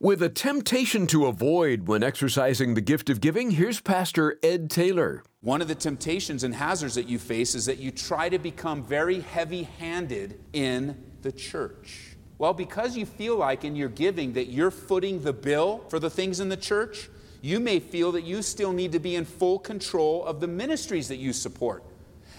With a temptation to avoid when exercising the gift of giving, here's Pastor Ed Taylor. One of the temptations and hazards that you face is that you try to become very heavy handed in the church. Well, because you feel like in your giving that you're footing the bill for the things in the church, you may feel that you still need to be in full control of the ministries that you support.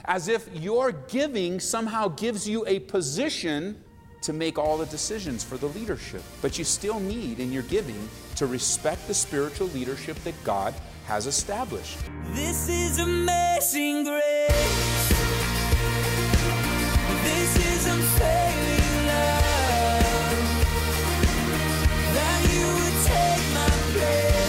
As if your giving somehow gives you a position to make all the decisions for the leadership. But you still need in your giving to respect the spiritual leadership that God has established. This is amazing grace. This is unfailing love. That you would take my place.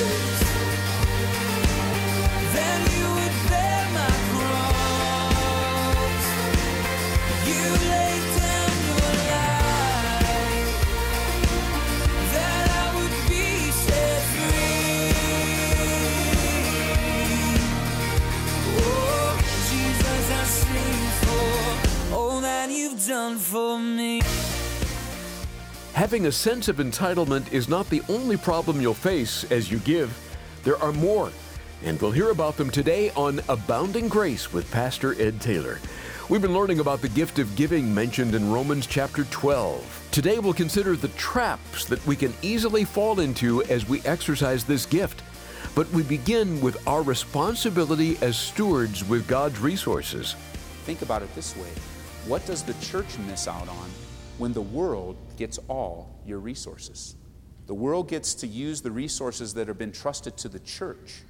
Having a sense of entitlement is not the only problem you'll face as you give. There are more, and we'll hear about them today on Abounding Grace with Pastor Ed Taylor. We've been learning about the gift of giving mentioned in Romans chapter 12. Today we'll consider the traps that we can easily fall into as we exercise this gift. But we begin with our responsibility as stewards with God's resources. Think about it this way what does the church miss out on when the world gets all your resources? The world gets to use the resources that have been trusted to the church,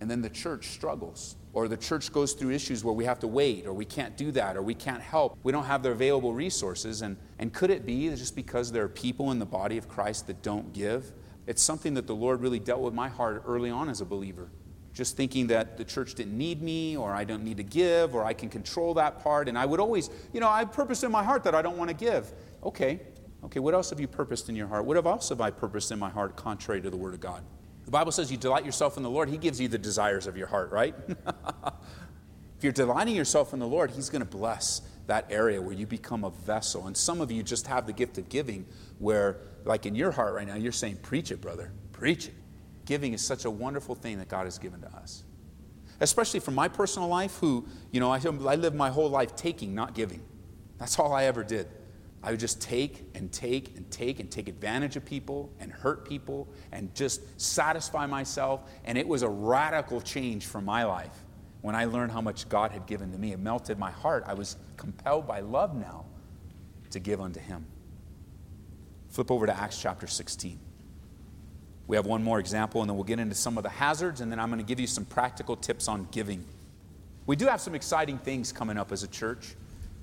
and then the church struggles. Or the church goes through issues where we have to wait, or we can't do that, or we can't help. We don't have the available resources. And, and could it be just because there are people in the body of Christ that don't give? It's something that the Lord really dealt with my heart early on as a believer. Just thinking that the church didn't need me, or I don't need to give, or I can control that part. And I would always, you know, I purpose in my heart that I don't want to give. Okay, okay, what else have you purposed in your heart? What else have I purposed in my heart contrary to the Word of God? The Bible says you delight yourself in the Lord, He gives you the desires of your heart, right? if you're delighting yourself in the Lord, He's going to bless that area where you become a vessel. And some of you just have the gift of giving where, like in your heart right now, you're saying, Preach it, brother, preach it. Giving is such a wonderful thing that God has given to us. Especially from my personal life, who, you know, I, I lived my whole life taking, not giving. That's all I ever did. I would just take and take and take and take advantage of people and hurt people and just satisfy myself. And it was a radical change for my life when I learned how much God had given to me. It melted my heart. I was compelled by love now to give unto Him. Flip over to Acts chapter 16. We have one more example, and then we'll get into some of the hazards, and then I'm going to give you some practical tips on giving. We do have some exciting things coming up as a church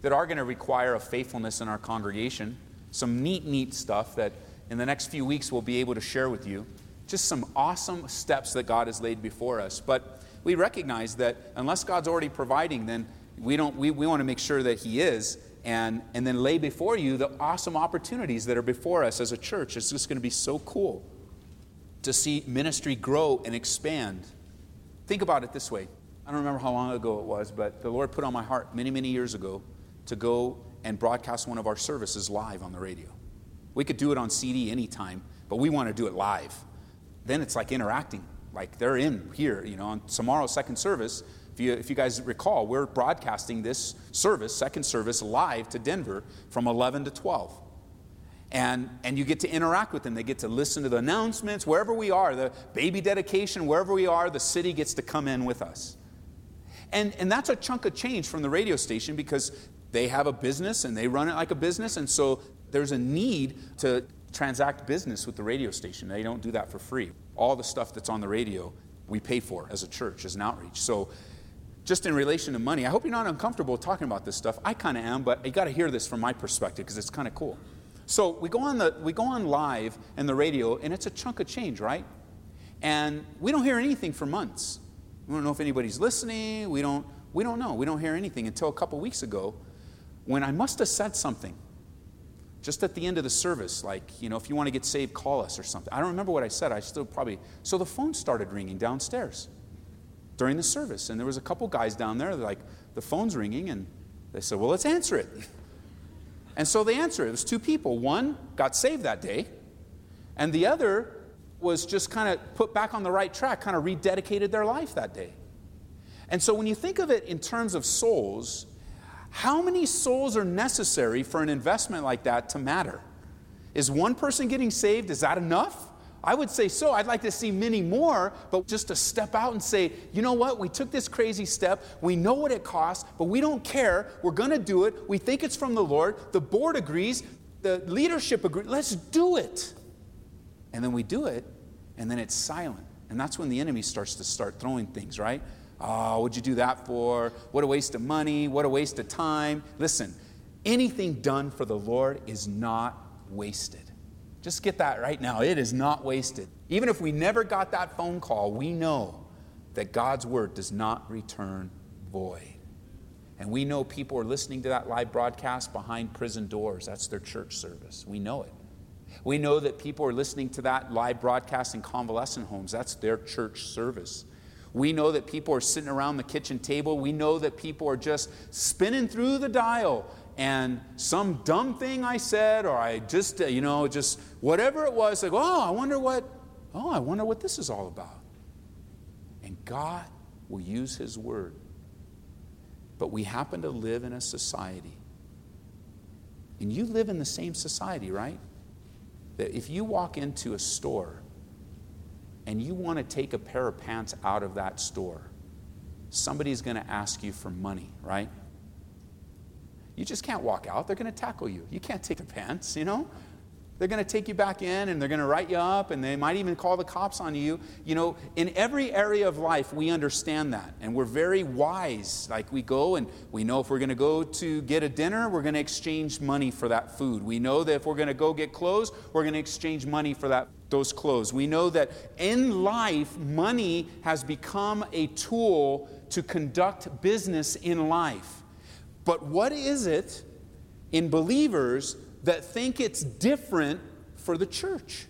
that are going to require a faithfulness in our congregation. Some neat, neat stuff that in the next few weeks we'll be able to share with you. Just some awesome steps that God has laid before us. But we recognize that unless God's already providing, then we, don't, we, we want to make sure that He is and, and then lay before you the awesome opportunities that are before us as a church. It's just going to be so cool to see ministry grow and expand. Think about it this way. I don't remember how long ago it was, but the Lord put on my heart many, many years ago to go and broadcast one of our services live on the radio. We could do it on CD anytime, but we want to do it live. Then it's like interacting, like they're in here, you know, on tomorrow's second service. If you, if you guys recall, we're broadcasting this service, second service, live to Denver from 11 to 12. And, and you get to interact with them. They get to listen to the announcements. Wherever we are, the baby dedication, wherever we are, the city gets to come in with us. And, and that's a chunk of change from the radio station because they have a business and they run it like a business. And so there's a need to transact business with the radio station. They don't do that for free. All the stuff that's on the radio, we pay for as a church, as an outreach. So just in relation to money, I hope you're not uncomfortable talking about this stuff. I kind of am, but you got to hear this from my perspective because it's kind of cool. So we go on the we go on live and the radio, and it's a chunk of change, right? And we don't hear anything for months. We don't know if anybody's listening. We don't we don't know. We don't hear anything until a couple weeks ago, when I must have said something. Just at the end of the service, like, you know, if you want to get saved, call us or something. I don't remember what I said. I still probably. So the phone started ringing downstairs during the service. And there was a couple guys down there, They're like, the phone's ringing, and they said, well, let's answer it. And so they answered. It was two people. One got saved that day, And the other was just kind of put back on the right track, kind of rededicated their life that day. And so when you think of it in terms of souls, how many souls are necessary for an investment like that to matter? Is one person getting saved, is that enough? I would say so. I'd like to see many more, but just to step out and say, you know what, we took this crazy step. We know what it costs, but we don't care. We're going to do it. We think it's from the Lord. The board agrees, the leadership agrees. Let's do it. And then we do it, and then it's silent. And that's when the enemy starts to start throwing things, right? Oh, what'd you do that for? What a waste of money. What a waste of time. Listen, anything done for the Lord is not wasted. Just get that right now. It is not wasted. Even if we never got that phone call, we know that God's word does not return void. And we know people are listening to that live broadcast behind prison doors. That's their church service. We know it. We know that people are listening to that live broadcast in convalescent homes. That's their church service. We know that people are sitting around the kitchen table. We know that people are just spinning through the dial and some dumb thing I said, or I just, uh, you know, just whatever it was, like, oh, I wonder what, oh, I wonder what this is all about. And God will use His word. But we happen to live in a society, and you live in the same society, right? That if you walk into a store and you want to take a pair of pants out of that store, somebody's going to ask you for money, right? You just can't walk out. They're going to tackle you. You can't take pants, you know? They're going to take you back in and they're going to write you up and they might even call the cops on you. You know, in every area of life, we understand that and we're very wise. Like we go and we know if we're going to go to get a dinner, we're going to exchange money for that food. We know that if we're going to go get clothes, we're going to exchange money for that those clothes. We know that in life, money has become a tool to conduct business in life. But what is it in believers that think it's different for the church?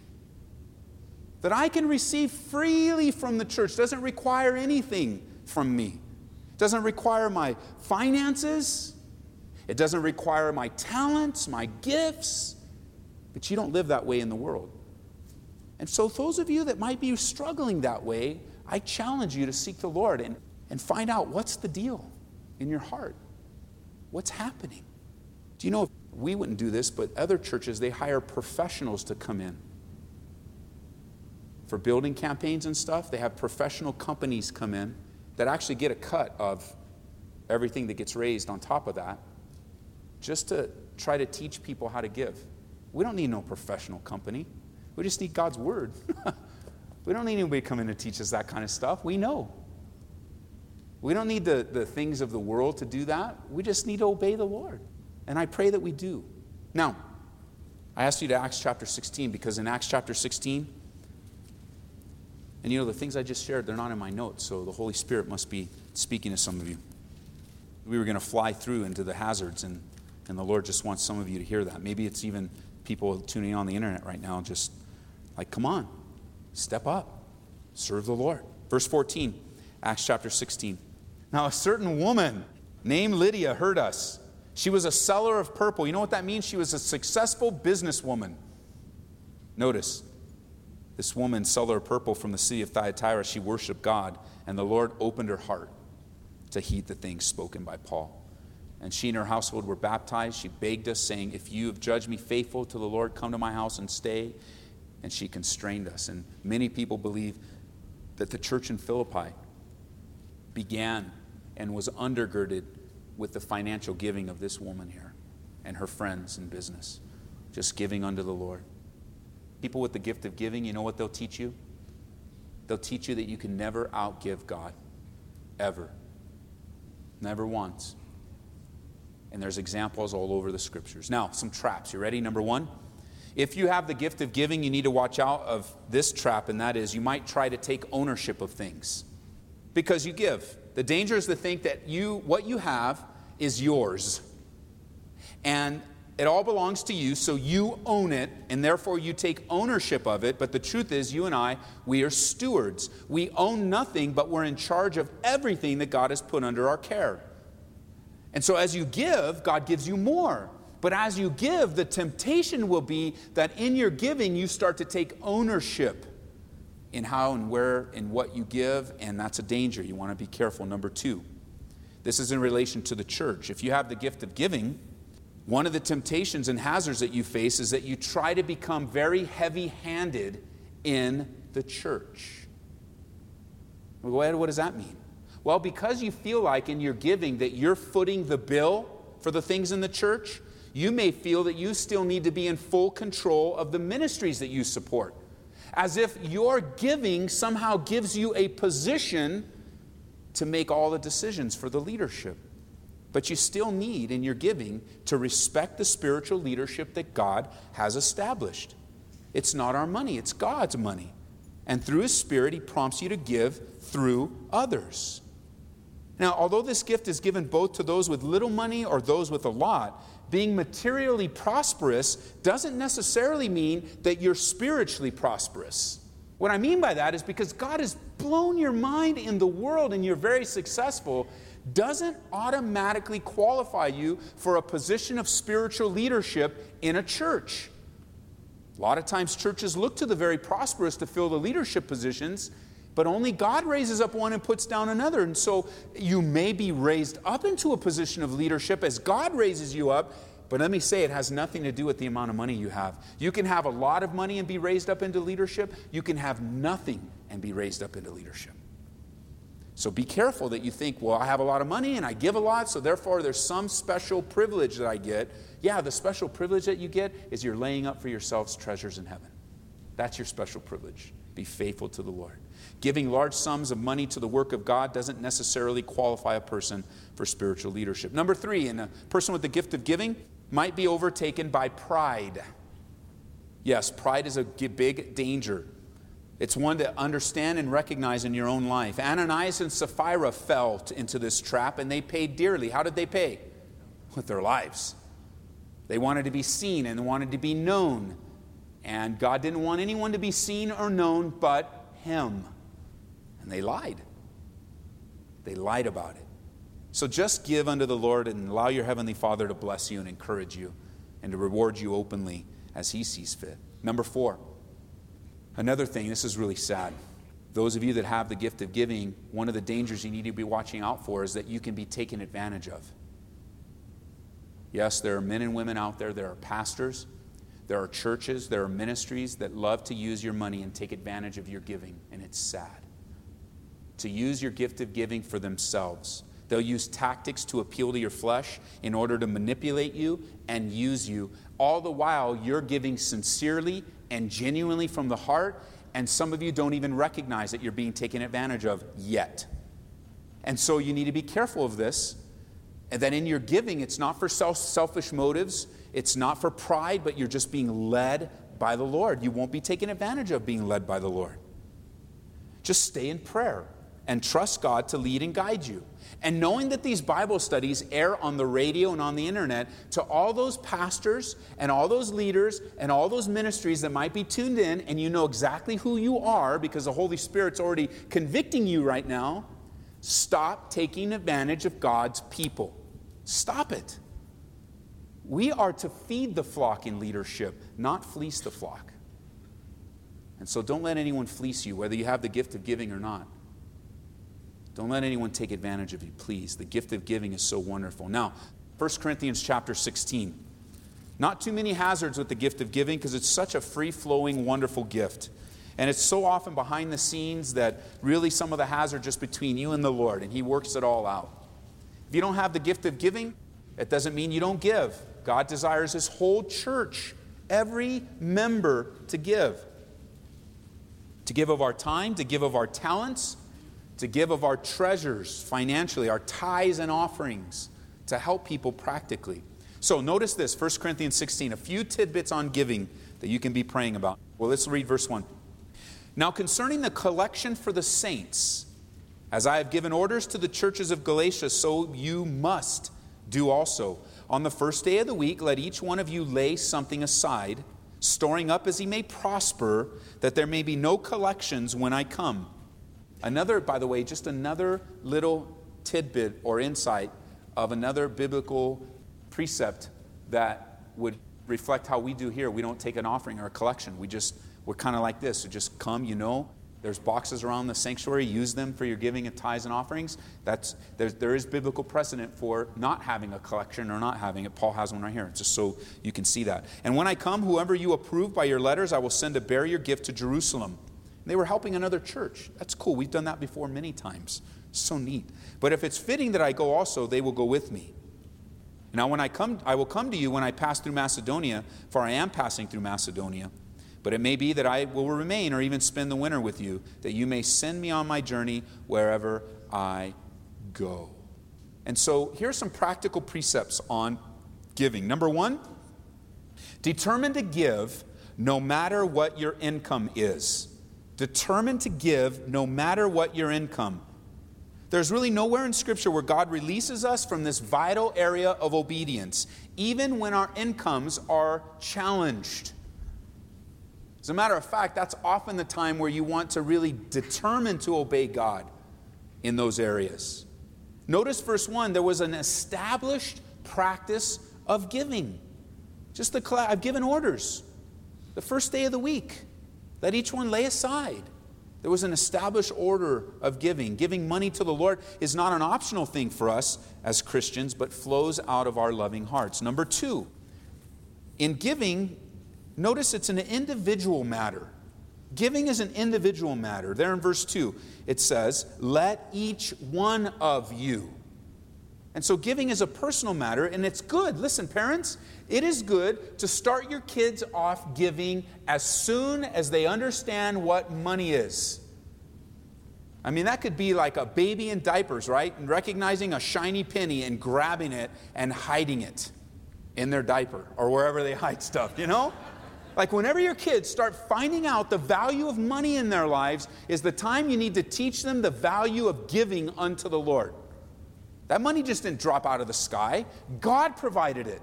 That I can receive freely from the church doesn't require anything from me. It doesn't require my finances. It doesn't require my talents, my gifts. But you don't live that way in the world. And so, those of you that might be struggling that way, I challenge you to seek the Lord and, and find out what's the deal in your heart. What's happening? Do you know, if we wouldn't do this, but other churches, they hire professionals to come in. For building campaigns and stuff, they have professional companies come in that actually get a cut of everything that gets raised on top of that, just to try to teach people how to give. We don't need no professional company. We just need God's word. we don't need anybody coming to teach us that kind of stuff. We know. We don't need the, the things of the world to do that. We just need to obey the Lord. And I pray that we do. Now, I asked you to Acts chapter 16 because in Acts chapter 16, and you know, the things I just shared, they're not in my notes, so the Holy Spirit must be speaking to some of you. We were going to fly through into the hazards, and, and the Lord just wants some of you to hear that. Maybe it's even people tuning on the internet right now, just like, come on, step up, serve the Lord. Verse 14, Acts chapter 16. Now, a certain woman named Lydia heard us. She was a seller of purple. You know what that means? She was a successful businesswoman. Notice, this woman, seller of purple from the city of Thyatira, she worshiped God, and the Lord opened her heart to heed the things spoken by Paul. And she and her household were baptized. She begged us, saying, If you have judged me faithful to the Lord, come to my house and stay. And she constrained us. And many people believe that the church in Philippi began and was undergirded with the financial giving of this woman here and her friends in business, just giving unto the Lord. People with the gift of giving, you know what they'll teach you? They'll teach you that you can never outgive God, ever. Never once. And there's examples all over the scriptures. Now, some traps. You ready? Number one, if you have the gift of giving, you need to watch out of this trap, and that is you might try to take ownership of things because you give. The danger is to think that you, what you have is yours. And it all belongs to you, so you own it, and therefore you take ownership of it. But the truth is, you and I, we are stewards. We own nothing, but we're in charge of everything that God has put under our care. And so as you give, God gives you more. But as you give, the temptation will be that in your giving, you start to take ownership in how and where and what you give, and that's a danger. You want to be careful. Number two, this is in relation to the church. If you have the gift of giving, one of the temptations and hazards that you face is that you try to become very heavy handed in the church. What does that mean? Well, because you feel like in your giving that you're footing the bill for the things in the church, you may feel that you still need to be in full control of the ministries that you support. As if your giving somehow gives you a position to make all the decisions for the leadership. But you still need in your giving to respect the spiritual leadership that God has established. It's not our money, it's God's money. And through His Spirit, He prompts you to give through others. Now, although this gift is given both to those with little money or those with a lot, being materially prosperous doesn't necessarily mean that you're spiritually prosperous. What I mean by that is because God has blown your mind in the world and you're very successful, doesn't automatically qualify you for a position of spiritual leadership in a church. A lot of times, churches look to the very prosperous to fill the leadership positions, but only God raises up one and puts down another. And so you may be raised up into a position of leadership as God raises you up, but let me say, it has nothing to do with the amount of money you have. You can have a lot of money and be raised up into leadership. You can have nothing and be raised up into leadership. So be careful that you think, well, I have a lot of money and I give a lot, so therefore there's some special privilege that I get. Yeah, the special privilege that you get is you're laying up for yourselves treasures in heaven. That's your special privilege. Be faithful to the Lord. Giving large sums of money to the work of God doesn't necessarily qualify a person for spiritual leadership. Number three, in a person with the gift of giving might be overtaken by pride. Yes, pride is a big danger. It's one to understand and recognize in your own life. Ananias and Sapphira fell into this trap and they paid dearly. How did they pay? With their lives. They wanted to be seen and wanted to be known. And God didn't want anyone to be seen or known but Him. And they lied. They lied about it. So just give unto the Lord and allow your Heavenly Father to bless you and encourage you and to reward you openly as He sees fit. Number four, another thing, this is really sad. Those of you that have the gift of giving, one of the dangers you need to be watching out for is that you can be taken advantage of. Yes, there are men and women out there, there are pastors, there are churches, there are ministries that love to use your money and take advantage of your giving, and it's sad. To use your gift of giving for themselves They'll use tactics to appeal to your flesh in order to manipulate you and use you. All the while, you're giving sincerely and genuinely from the heart, and some of you don't even recognize that you're being taken advantage of yet. And so you need to be careful of this. And that in your giving, it's not for self- selfish motives, it's not for pride, but you're just being led by the Lord. You won't be taken advantage of being led by the Lord. Just stay in prayer and trust God to lead and guide you. And knowing that these Bible studies air on the radio and on the internet, to all those pastors and all those leaders and all those ministries that might be tuned in, and you know exactly who you are because the Holy Spirit's already convicting you right now, stop taking advantage of God's people. Stop it. We are to feed the flock in leadership, not fleece the flock. And so don't let anyone fleece you, whether you have the gift of giving or not. Don't let anyone take advantage of you, please. The gift of giving is so wonderful. Now, 1 Corinthians chapter 16. Not too many hazards with the gift of giving because it's such a free flowing, wonderful gift. And it's so often behind the scenes that really some of the hazards just between you and the Lord, and He works it all out. If you don't have the gift of giving, it doesn't mean you don't give. God desires His whole church, every member, to give. To give of our time, to give of our talents, to give of our treasures financially, our tithes and offerings to help people practically. So notice this 1 Corinthians 16, a few tidbits on giving that you can be praying about. Well, let's read verse 1. Now, concerning the collection for the saints, as I have given orders to the churches of Galatia, so you must do also. On the first day of the week, let each one of you lay something aside, storing up as he may prosper, that there may be no collections when I come. Another, by the way, just another little tidbit or insight of another biblical precept that would reflect how we do here. We don't take an offering or a collection. We just, we're kind of like this. We just come, you know. There's boxes around the sanctuary. Use them for your giving of tithes and offerings. That's, there's, there is biblical precedent for not having a collection or not having it. Paul has one right here, just so you can see that. And when I come, whoever you approve by your letters, I will send to bear your gift to Jerusalem. They were helping another church. That's cool. We've done that before many times. So neat. But if it's fitting that I go also, they will go with me. Now, when I come, I will come to you when I pass through Macedonia, for I am passing through Macedonia. But it may be that I will remain or even spend the winter with you, that you may send me on my journey wherever I go. And so here are some practical precepts on giving. Number one, determine to give no matter what your income is. Determine to give no matter what your income there's really nowhere in Scripture where God releases us from this vital area of obedience, even when our incomes are challenged. As a matter of fact, that's often the time where you want to really determine to obey God in those areas. Notice verse 1 there was an established practice of giving. Just the I've given orders. The first day of the week, let each one lay aside there was an established order of giving. Giving money to the Lord is not an optional thing for us as Christians, but flows out of our loving hearts. Number two, in giving, notice it's an individual matter. Giving is an individual matter. There in verse 2, it says, Let each one of you. And so giving is a personal matter, and it's good. Listen, parents, it is good to start your kids off giving as soon as they understand what money is. I mean, that could be like a baby in diapers, right? And recognizing a shiny penny and grabbing it and hiding it in their diaper or wherever they hide stuff, you know? Like, whenever your kids start finding out the value of money in their lives, is the time you need to teach them the value of giving unto the Lord. That money just didn't drop out of the sky, God provided it.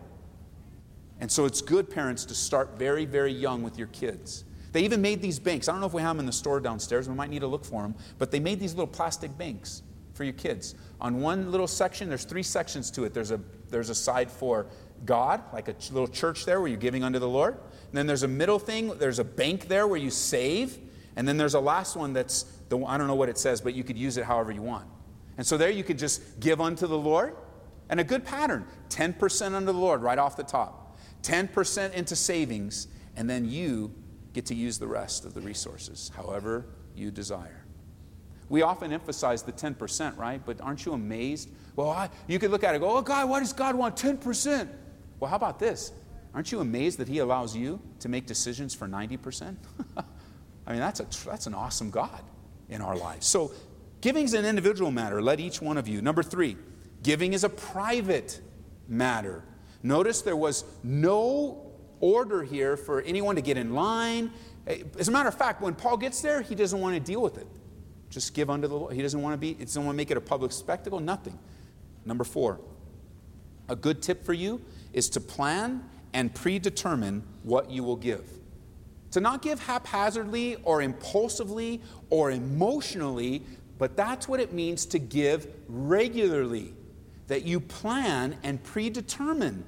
And so it's good, parents, to start very, very young with your kids. They even made these banks. I don't know if we have them in the store downstairs. We might need to look for them. But they made these little plastic banks for your kids. On one little section, there's three sections to it. There's a, there's a side for God, like a little church there where you're giving unto the Lord. And then there's a middle thing. There's a bank there where you save. And then there's a last one that's, the, I don't know what it says, but you could use it however you want. And so there you could just give unto the Lord. And a good pattern 10% unto the Lord right off the top, 10% into savings, and then you get to use the rest of the resources however you desire. We often emphasize the 10%, right? But aren't you amazed? Well, I, you could look at it go, oh, God, why does God want 10%? Well, how about this? Aren't you amazed that He allows you to make decisions for 90%? I mean, that's, a, that's an awesome God in our lives. So Giving is an individual matter. Let each one of you. Number three, giving is a private matter. Notice there was no order here for anyone to get in line. Eh, as a matter of fact, when Paul gets there, he doesn't want to deal with it. Just give unto the Lord. He doesn't want to be, he doesn't want to make it a public spectacle, nothing. Number four, a good tip for you is to plan and predetermine what you will give. To not give haphazardly or impulsively or emotionally, but that's what it means to give regularly, that you plan and predetermine.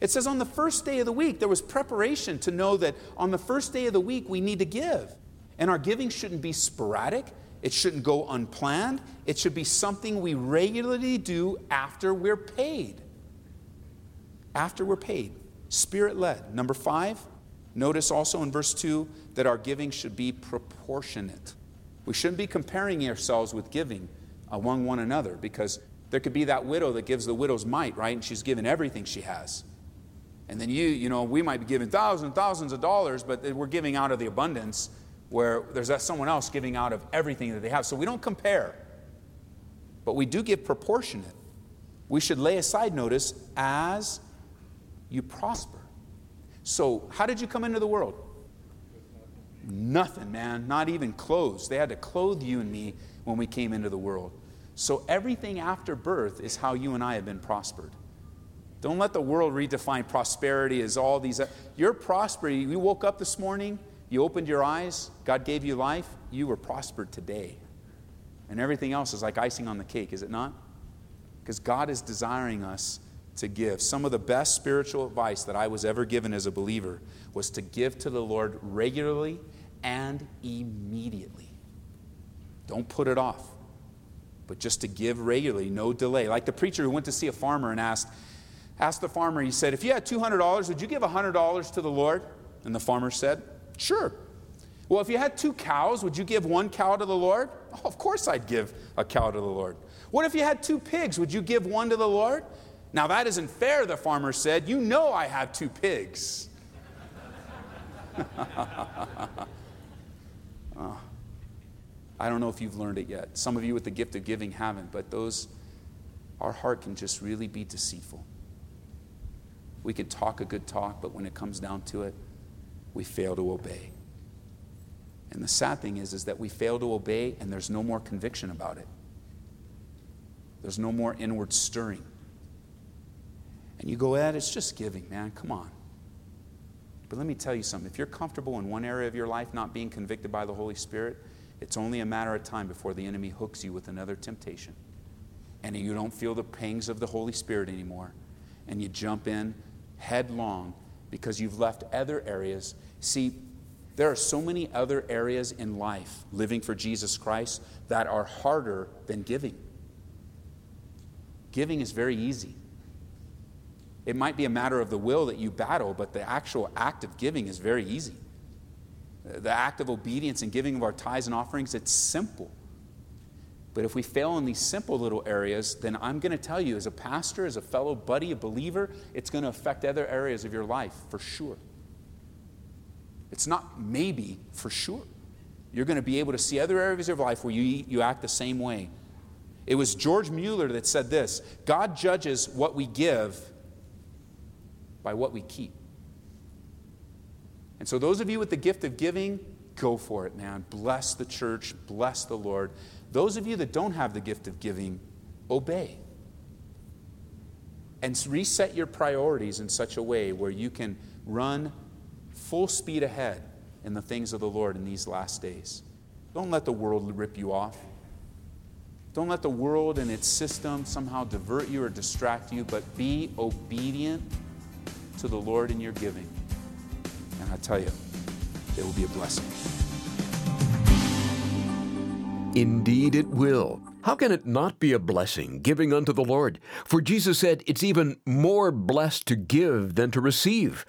It says on the first day of the week, there was preparation to know that on the first day of the week, we need to give. And our giving shouldn't be sporadic, it shouldn't go unplanned, it should be something we regularly do after we're paid. After we're paid. Spirit led. Number five, notice also in verse 2 that our giving should be proportionate. We shouldn't be comparing ourselves with giving among one another because there could be that widow that gives the widow's mite, right? And she's given everything she has. And then you, you know, we might be giving thousands and thousands of dollars, but we're giving out of the abundance where there's that someone else giving out of everything that they have. So we don't compare, but we do give proportionate. We should lay aside, notice, as you prosper. So, how did you come into the world? Nothing, man, not even clothes. They had to clothe you and me when we came into the world. So everything after birth is how you and I have been prospered. Don't let the world redefine prosperity as all these. Your prosperity, you woke up this morning, you opened your eyes, God gave you life, you were prospered today. And everything else is like icing on the cake, is it not? Because God is desiring us to give. Some of the best spiritual advice that I was ever given as a believer was to give to the Lord regularly and immediately. Don't put it off, but just to give regularly, no delay. Like the preacher who went to see a farmer and asked, asked the farmer, he said, If you had $200, would you give $100 to the Lord? And the farmer said, Sure. Well, if you had two cows, would you give one cow to the Lord? Oh, of course I'd give a cow to the Lord. What if you had two pigs? Would you give one to the Lord? Now that isn't fair, the farmer said. You know I have two pigs. oh, I don't know if you've learned it yet. Some of you with the gift of giving haven't, but those, our heart can just really be deceitful. We can talk a good talk, but when it comes down to it, we fail to obey. And the sad thing is, is that we fail to obey and there's no more conviction about it. There's no more inward stirring. And you go, Ed, it's just giving, man, come on. But let me tell you something. If you're comfortable in one area of your life not being convicted by the Holy Spirit, it's only a matter of time before the enemy hooks you with another temptation. And you don't feel the pangs of the Holy Spirit anymore. And you jump in headlong because you've left other areas. See, there are so many other areas in life living for Jesus Christ that are harder than giving. Giving is very easy. It might be a matter of the will that you battle, but the actual act of giving is very easy. The act of obedience and giving of our tithes and offerings, it's simple. But if we fail in these simple little areas, then I'm going to tell you, as a pastor, as a fellow buddy, a believer, it's going to affect other areas of your life for sure. It's not maybe, for sure. You're going to be able to see other areas of your life where you, you act the same way. It was George Mueller that said this God judges what we give by what we keep. And so, those of you with the gift of giving, go for it, man. Bless the church, bless the Lord. Those of you that don't have the gift of giving, obey. And reset your priorities in such a way where you can run full speed ahead in the things of the Lord in these last days. Don't let the world rip you off. Don't let the world and its system somehow divert you or distract you, but be obedient to the Lord in your giving. And I tell you, it will be a blessing. Indeed, it will. How can it not be a blessing, giving unto the Lord? For Jesus said it's even more blessed to give than to receive.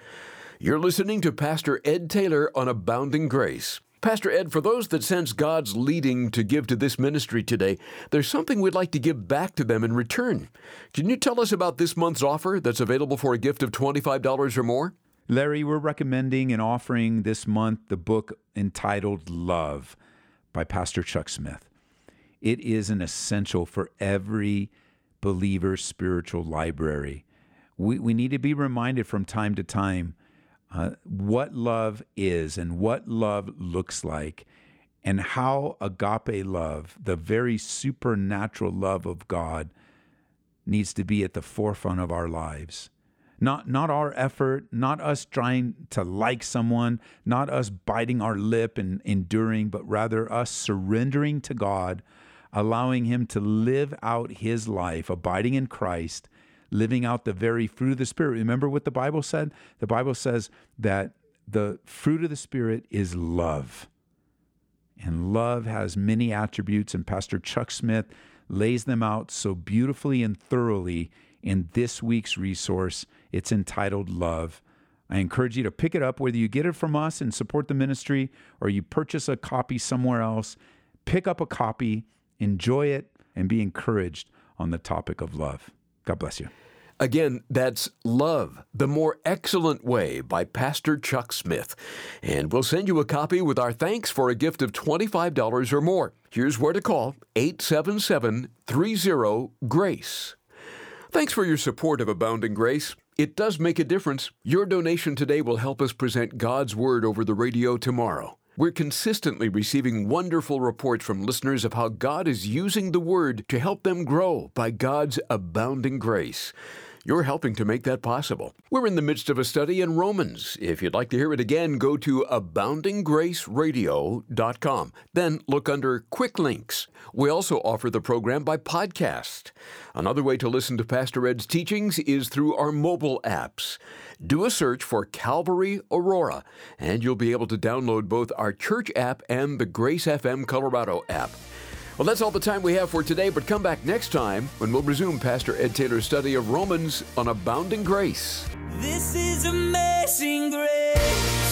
You're listening to Pastor Ed Taylor on Abounding Grace. Pastor Ed, for those that sense God's leading to give to this ministry today, there's something we'd like to give back to them in return. Can you tell us about this month's offer that's available for a gift of $25 or more? Larry, we're recommending and offering this month the book entitled Love by Pastor Chuck Smith. It is an essential for every believer's spiritual library. We, we need to be reminded from time to time uh, what love is and what love looks like, and how agape love, the very supernatural love of God, needs to be at the forefront of our lives. Not, not our effort, not us trying to like someone, not us biting our lip and enduring, but rather us surrendering to God, allowing Him to live out His life, abiding in Christ, living out the very fruit of the Spirit. Remember what the Bible said? The Bible says that the fruit of the Spirit is love. And love has many attributes, and Pastor Chuck Smith lays them out so beautifully and thoroughly in this week's resource. It's entitled Love. I encourage you to pick it up, whether you get it from us and support the ministry or you purchase a copy somewhere else. Pick up a copy, enjoy it, and be encouraged on the topic of love. God bless you. Again, that's Love, the More Excellent Way by Pastor Chuck Smith. And we'll send you a copy with our thanks for a gift of $25 or more. Here's where to call 877 30 GRACE. Thanks for your support of Abounding Grace. It does make a difference. Your donation today will help us present God's Word over the radio tomorrow. We're consistently receiving wonderful reports from listeners of how God is using the Word to help them grow by God's abounding grace. You're helping to make that possible. We're in the midst of a study in Romans. If you'd like to hear it again, go to aboundinggraceradio.com. Then look under Quick Links. We also offer the program by podcast. Another way to listen to Pastor Ed's teachings is through our mobile apps. Do a search for Calvary Aurora, and you'll be able to download both our church app and the Grace FM Colorado app. Well, that's all the time we have for today, but come back next time when we'll resume Pastor Ed Taylor's study of Romans on abounding grace. This is amazing grace.